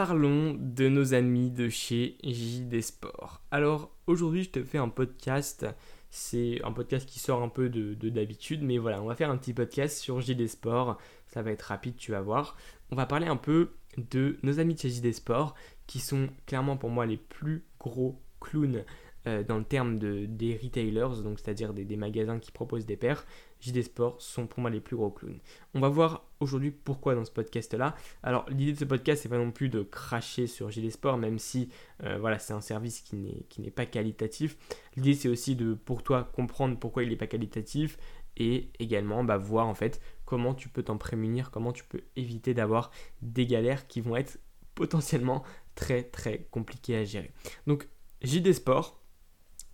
parlons de nos amis de chez JD Sport. Alors aujourd'hui je te fais un podcast, c'est un podcast qui sort un peu de d'habitude, mais voilà, on va faire un petit podcast sur JD Sport, ça va être rapide, tu vas voir. On va parler un peu de nos amis de chez JD Sport, qui sont clairement pour moi les plus gros clowns euh, dans le terme de, des retailers, donc c'est-à-dire des, magasins qui proposent des paires, JD Sport sont pour moi les plus gros clowns. On va voir aujourd'hui pourquoi dans ce podcast-là. Alors l'idée de ce podcast, c'est pas non plus de cracher sur JD Sport, même si euh, voilà, c'est un service qui n'est, pas qualitatif. L'idée c'est aussi de pour toi comprendre pourquoi il n'est pas qualitatif et également bah, voir en fait comment tu peux t'en prémunir, comment tu peux éviter d'avoir des galères qui vont être potentiellement très très compliquées à gérer. Donc JD Sport,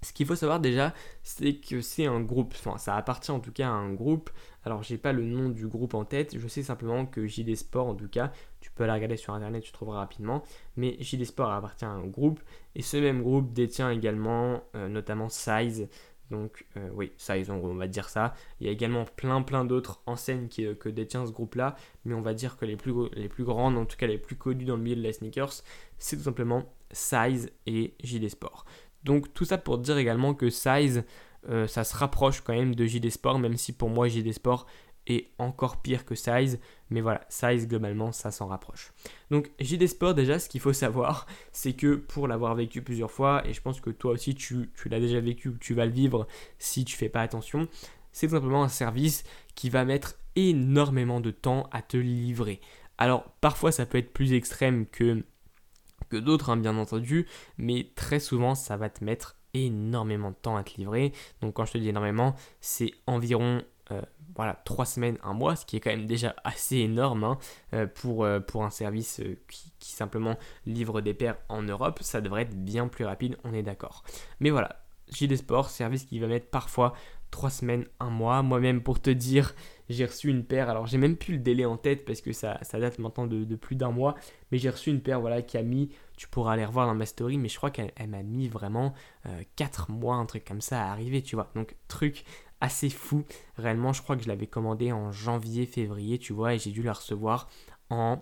ce qu'il faut savoir déjà, c'est que c'est un groupe, enfin ça appartient en tout cas à un groupe. Alors j'ai pas le nom du groupe en tête, je sais simplement que JD Sport en tout cas, tu peux aller regarder sur internet, tu trouveras rapidement, mais JD Sport appartient à un groupe et ce même groupe détient également euh, notamment Size. Donc euh, oui, Size on va dire ça. Il y a également plein plein d'autres enseignes qui, euh, que détient ce groupe-là, mais on va dire que les plus, les plus grandes, en tout cas les plus connues dans le milieu de la sneakers, c'est tout simplement Size et JD Sport. Donc tout ça pour dire également que Size, euh, ça se rapproche quand même de JD Sport, même si pour moi JD Sport est encore pire que Size. Mais voilà, Size globalement, ça s'en rapproche. Donc JD Sport déjà, ce qu'il faut savoir, c'est que pour l'avoir vécu plusieurs fois, et je pense que toi aussi tu, l'as déjà vécu ou tu vas le vivre si tu fais pas attention, c'est simplement un service qui va mettre énormément de temps à te livrer. Alors parfois ça peut être plus extrême que que d'autres, hein, bien entendu, mais très souvent, ça va te mettre énormément de temps à te livrer. Donc quand je te dis énormément, c'est environ euh, voilà, 3 semaines, un mois, ce qui est quand même déjà assez énorme hein, euh, pour, euh, pour un service qui, qui, simplement livre des paires en Europe. Ça devrait être bien plus rapide, on est d'accord. Mais voilà, JD Sport, service qui va mettre parfois 3 semaines, un mois. Moi-même, pour te dire, j'ai reçu une paire. Alors, j'ai même plus le délai en tête parce que ça, ça date maintenant de, plus d'un mois. Mais j'ai reçu une paire voilà, qui a mis, tu pourras aller revoir dans ma story, mais je crois qu'elle m'a mis vraiment 4 euh, mois, un truc comme ça à arriver, tu vois. Donc, truc assez fou. Réellement, je crois que je l'avais commandé en janvier, février, tu vois, et j'ai dû la recevoir en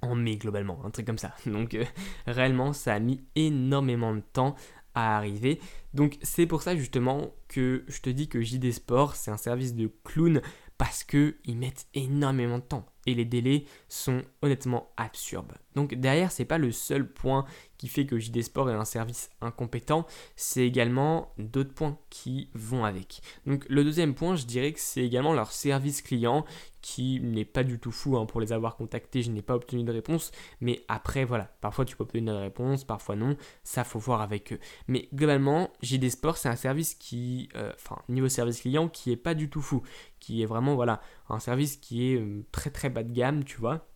en mai globalement, un truc comme ça. Donc euh, réellement, ça a mis énormément de temps arriver. Donc c'est pour ça justement que je te dis que JD Sport, c'est un service de clown parce qu'ils mettent énormément de temps et les délais sont honnêtement absurdes. Donc derrière, c'est pas le seul point qui fait que JD Sport est un service incompétent, c'est également d'autres points qui vont avec. Donc le deuxième point, je dirais que c'est également leur service client qui n'est pas du tout fou hein, pour les avoir contactés, je n'ai pas obtenu de réponse, mais après voilà, parfois tu peux obtenir une réponse, parfois non, ça faut voir avec eux. Mais globalement, JD Sport c'est un service qui, euh, enfin niveau service client, qui est pas du tout fou, qui est vraiment voilà un service qui est euh, très très bas de gamme, tu vois.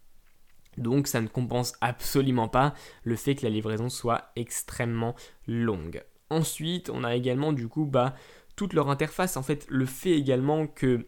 Donc ça ne compense absolument pas le fait que la livraison soit extrêmement longue. Ensuite, on a également du coup bah, toute leur interface. En fait, le fait également que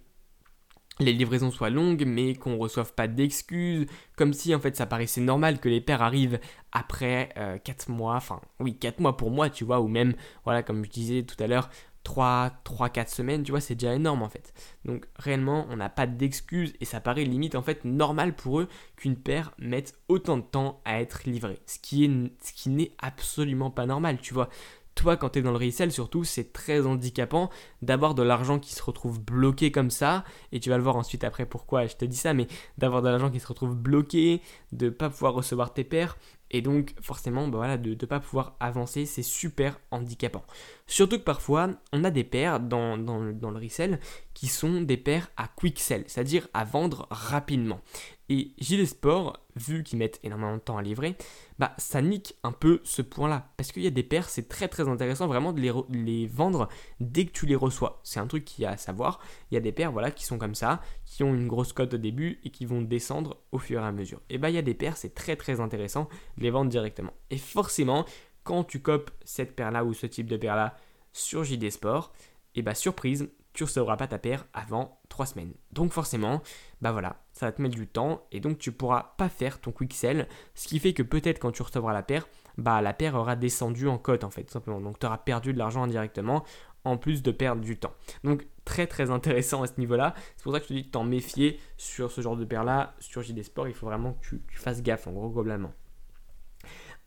les livraisons soient longues mais qu'on ne reçoive pas d'excuses, comme si en fait ça paraissait normal que les pères arrivent après 4 euh, mois, enfin oui 4 mois pour moi tu vois, ou même voilà comme je disais tout à l'heure 3, 3, 4 semaines, tu vois, c'est déjà énorme en fait. Donc réellement, on n'a pas d'excuses et ça paraît limite en fait normal pour eux qu'une paire mette autant de temps à être livrée. Ce qui, est, ce qui n'est absolument pas normal, tu vois. Toi, quand tu es dans le resell, surtout, c'est très handicapant d'avoir de l'argent qui se retrouve bloqué comme ça. Et tu vas le voir ensuite après pourquoi je te dis ça, mais d'avoir de l'argent qui se retrouve bloqué, de ne pas pouvoir recevoir tes paires. Et donc, forcément, bah de ne pas pouvoir avancer, c'est super handicapant. Surtout que parfois, on a des paires dans le resell qui sont des paires à quick sell, c'est-à-dire à vendre rapidement. Et Gilles Sport, vu qu'ils mettent énormément de temps à livrer, bah ça nique un peu ce point-là. Parce qu'il y a des paires, c'est très très intéressant vraiment de les, vendre dès que tu les reçois. C'est un truc qui a à savoir. Il y a des paires voilà, qui sont comme ça, qui ont une grosse cote au début et qui vont descendre au fur et à mesure. Et bah il y a des paires, c'est très très intéressant de les vendre directement. Et forcément, quand tu copes cette paire-là ou ce type de paire-là sur JD Sport, et bah surprise, tu recevras pas ta paire avant 3 semaines. Donc forcément, bah voilà, ça va te mettre du temps et donc tu pourras pas faire ton quick sell, ce qui fait que peut-être quand tu recevras la paire, bah la paire aura descendu en cote en fait, tout simplement. Donc tu auras perdu de l'argent indirectement en plus de perdre du temps. Donc très très intéressant à ce niveau-là. C'est pour ça que je te dis de t'en méfier sur ce genre de paire là, sur JD Sport, il faut vraiment que tu, tu fasses gaffe en gros globalement.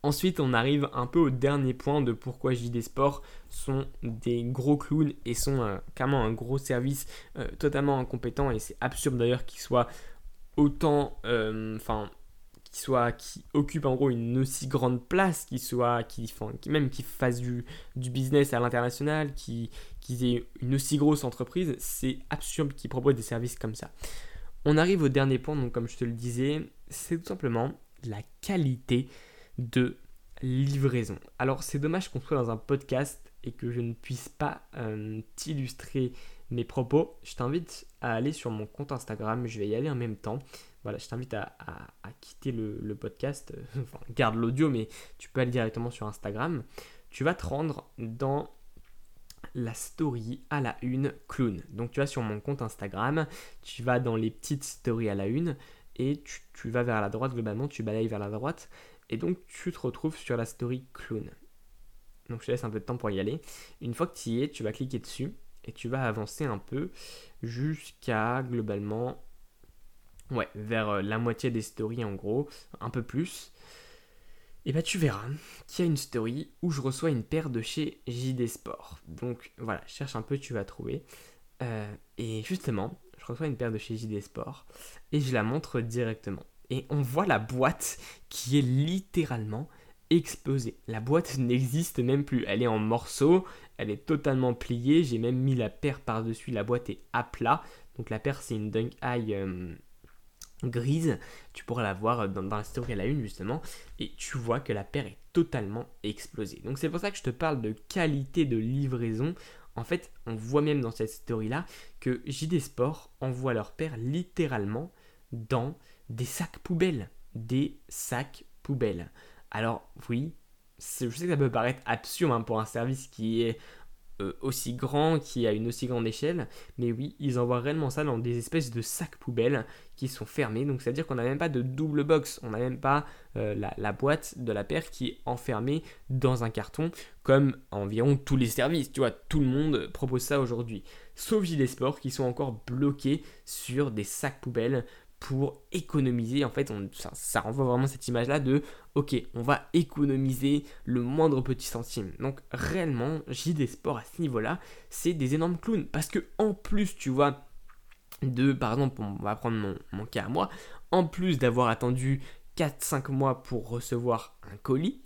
Ensuite, on arrive un peu au dernier point de pourquoi JD Sport sont des gros clowns et sont euh, carrément un gros service euh, totalement incompétent. Et c'est absurde d'ailleurs qu'ils soient autant. Euh, enfin. qui soit qui occupe en gros une aussi grande place, qui soit qui, qui même qui fasse du, business à l'international, qui qu'ils aient une aussi grosse entreprise, c'est absurde qu'ils proposent des services comme ça. On arrive au dernier point, donc comme je te le disais, c'est tout simplement la qualité de livraison. Alors c'est dommage qu'on soit dans un podcast et que je ne puisse pas euh, t'illustrer mes propos. Je t'invite à aller sur mon compte Instagram, je vais y aller en même temps. Voilà, je t'invite à, quitter le, podcast, enfin garde l'audio, mais tu peux aller directement sur Instagram. Tu vas te rendre dans la story à la une clown. Donc tu vas sur mon compte Instagram, tu vas dans les petites stories à la une et tu, vas vers la droite globalement, tu balayes vers la droite et donc tu te retrouves sur la story clown. Donc je te laisse un peu de temps pour y aller. Une fois que tu y es, tu vas cliquer dessus et tu vas avancer un peu jusqu'à globalement ouais, vers euh, la moitié des stories en gros, un peu plus. Et bah tu verras qu'il y a une story où je reçois une paire de chez JD Sport. Donc voilà, cherche un peu, tu vas trouver. Euh, et justement, je reçois une paire de chez JD Sport et je la montre directement et on voit la boîte qui est littéralement explosée. La boîte n'existe même plus. Elle est en morceaux, elle est totalement pliée. J'ai même mis la paire par-dessus. La boîte est à plat. Donc la paire, c'est une Dunk Eye euh, grise. Tu pourras la voir dans, la story à la une justement. Et tu vois que la paire est totalement explosée. Donc c'est pour ça que je te parle de qualité de livraison. En fait, on voit même dans cette story-là que JD Sport envoie leur paire littéralement dans des sacs poubelles. Des sacs poubelles. Alors oui, je sais que ça peut paraître absurde hein, pour un service qui est euh, aussi grand, qui a une aussi grande échelle, mais oui, ils envoient réellement ça dans des espèces de sacs poubelles qui sont fermés. Donc c'est-à-dire qu'on n'a même pas de double box, on n'a même pas euh, la, boîte de la paire qui est enfermée dans un carton, comme environ tous les services. Tu vois, tout le monde propose ça aujourd'hui. Sauf JD Sport qui sont encore bloqués sur des sacs poubelles pour économiser. En fait, ça, renvoie vraiment cette image-là de ok, on va économiser le moindre petit centime. Donc réellement, JD Sport à ce niveau-là, c'est des énormes clowns. Parce que en plus, tu vois, de par exemple, on va prendre mon, mon cas à moi, en plus d'avoir attendu 4-5 mois pour recevoir un colis,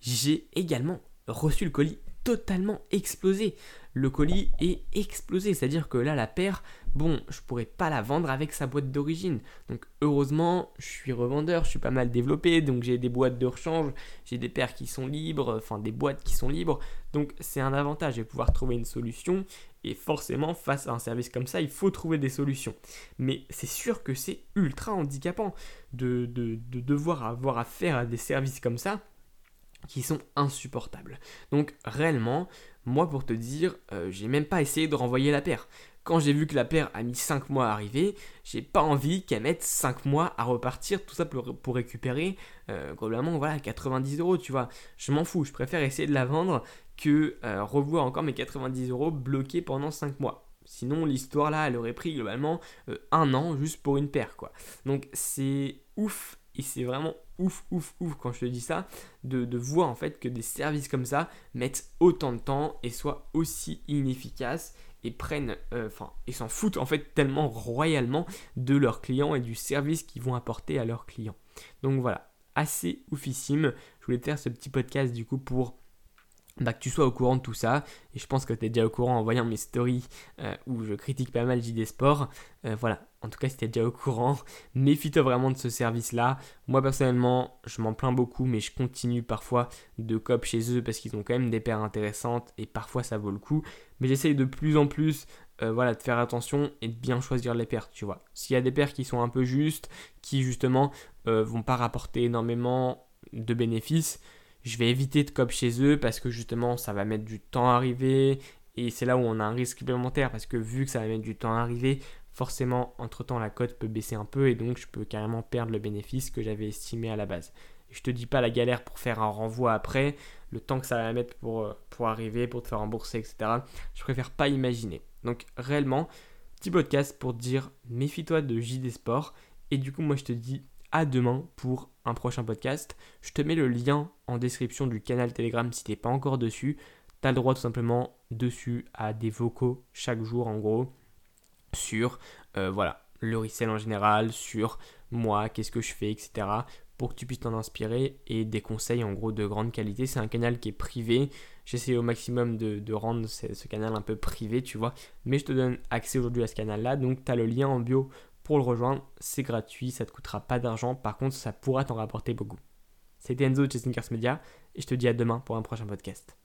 j'ai également reçu le colis totalement explosé. Le colis est explosé, c'est-à-dire que là, la paire, bon, je pourrais pas la vendre avec sa boîte d'origine. Donc heureusement, je suis revendeur, je suis pas mal développé, donc j'ai des boîtes de rechange, j'ai des paires qui sont libres, enfin des boîtes qui sont libres. Donc c'est un avantage de pouvoir trouver une solution. Et forcément, face à un service comme ça, il faut trouver des solutions. Mais c'est sûr que c'est ultra handicapant de, de, de devoir avoir affaire à des services comme ça qui sont insupportables. Donc réellement, moi pour te dire, euh, j'ai même pas essayé de renvoyer la paire. Quand j'ai vu que la paire a mis 5 mois à arriver, j'ai pas envie qu'elle mette 5 mois à repartir, tout ça pour, récupérer euh, globalement voilà, 90 euros, tu vois. Je m'en fous, je préfère essayer de la vendre que euh, revoir encore mes 90 euros bloqués pendant 5 mois. Sinon, l'histoire là, elle aurait pris globalement un an juste pour une paire, quoi. Donc c'est ouf et c'est vraiment ouf, ouf, ouf quand je te dis ça, de, de, voir en fait que des services comme ça mettent autant de temps et soient aussi inefficaces et prennent, euh, enfin, et s'en foutent en fait tellement royalement de leurs clients et du service qu'ils vont apporter à leurs clients. Donc voilà, assez oufissime. Je voulais te faire ce petit podcast du coup pour bah, que tu sois au courant de tout ça. Et je pense que tu es déjà au courant en voyant mes stories euh, où je critique pas mal JD Sport. Euh, voilà, en tout cas, si tu es déjà au courant, méfie-toi vraiment de ce service-là. Moi, personnellement, je m'en plains beaucoup, mais je continue parfois de cop chez eux parce qu'ils ont quand même des paires intéressantes et parfois ça vaut le coup. Mais j'essaye de plus en plus euh, voilà, de faire attention et de bien choisir les paires, tu vois. S'il y a des paires qui sont un peu justes, qui justement vont pas rapporter énormément de bénéfices, je vais éviter de cop chez eux parce que justement ça va mettre du temps à arriver et c'est là où on a un risque supplémentaire parce que vu que ça va mettre du temps à arriver, forcément entre temps la cote peut baisser un peu et donc je peux carrément perdre le bénéfice que j'avais estimé à la base. Je te dis pas la galère pour faire un renvoi après, le temps que ça va mettre pour, euh, pour arriver, pour te faire rembourser, etc. Je préfère pas imaginer. Donc réellement, petit podcast pour te dire méfie-toi de JD Sport et du coup moi je te dis à demain pour un prochain podcast. Je te mets le lien en description du canal Telegram si tu n'es pas encore dessus. Tu as le droit tout simplement dessus à des vocaux chaque jour en gros sur euh, voilà, le resell en général, sur moi, qu'est-ce que je fais, etc. pour que tu puisses t'en inspirer et des conseils en gros de grande qualité. C'est un canal qui est privé. J'essaie au maximum de, rendre ce, canal un peu privé, tu vois. Mais je te donne accès aujourd'hui à ce canal-là. Donc tu as le lien en bio pour le rejoindre. C'est gratuit, ça te coûtera pas d'argent. Par contre, ça pourra t'en rapporter beaucoup. C'était Enzo de Chasing Media et je te dis à demain pour un prochain podcast.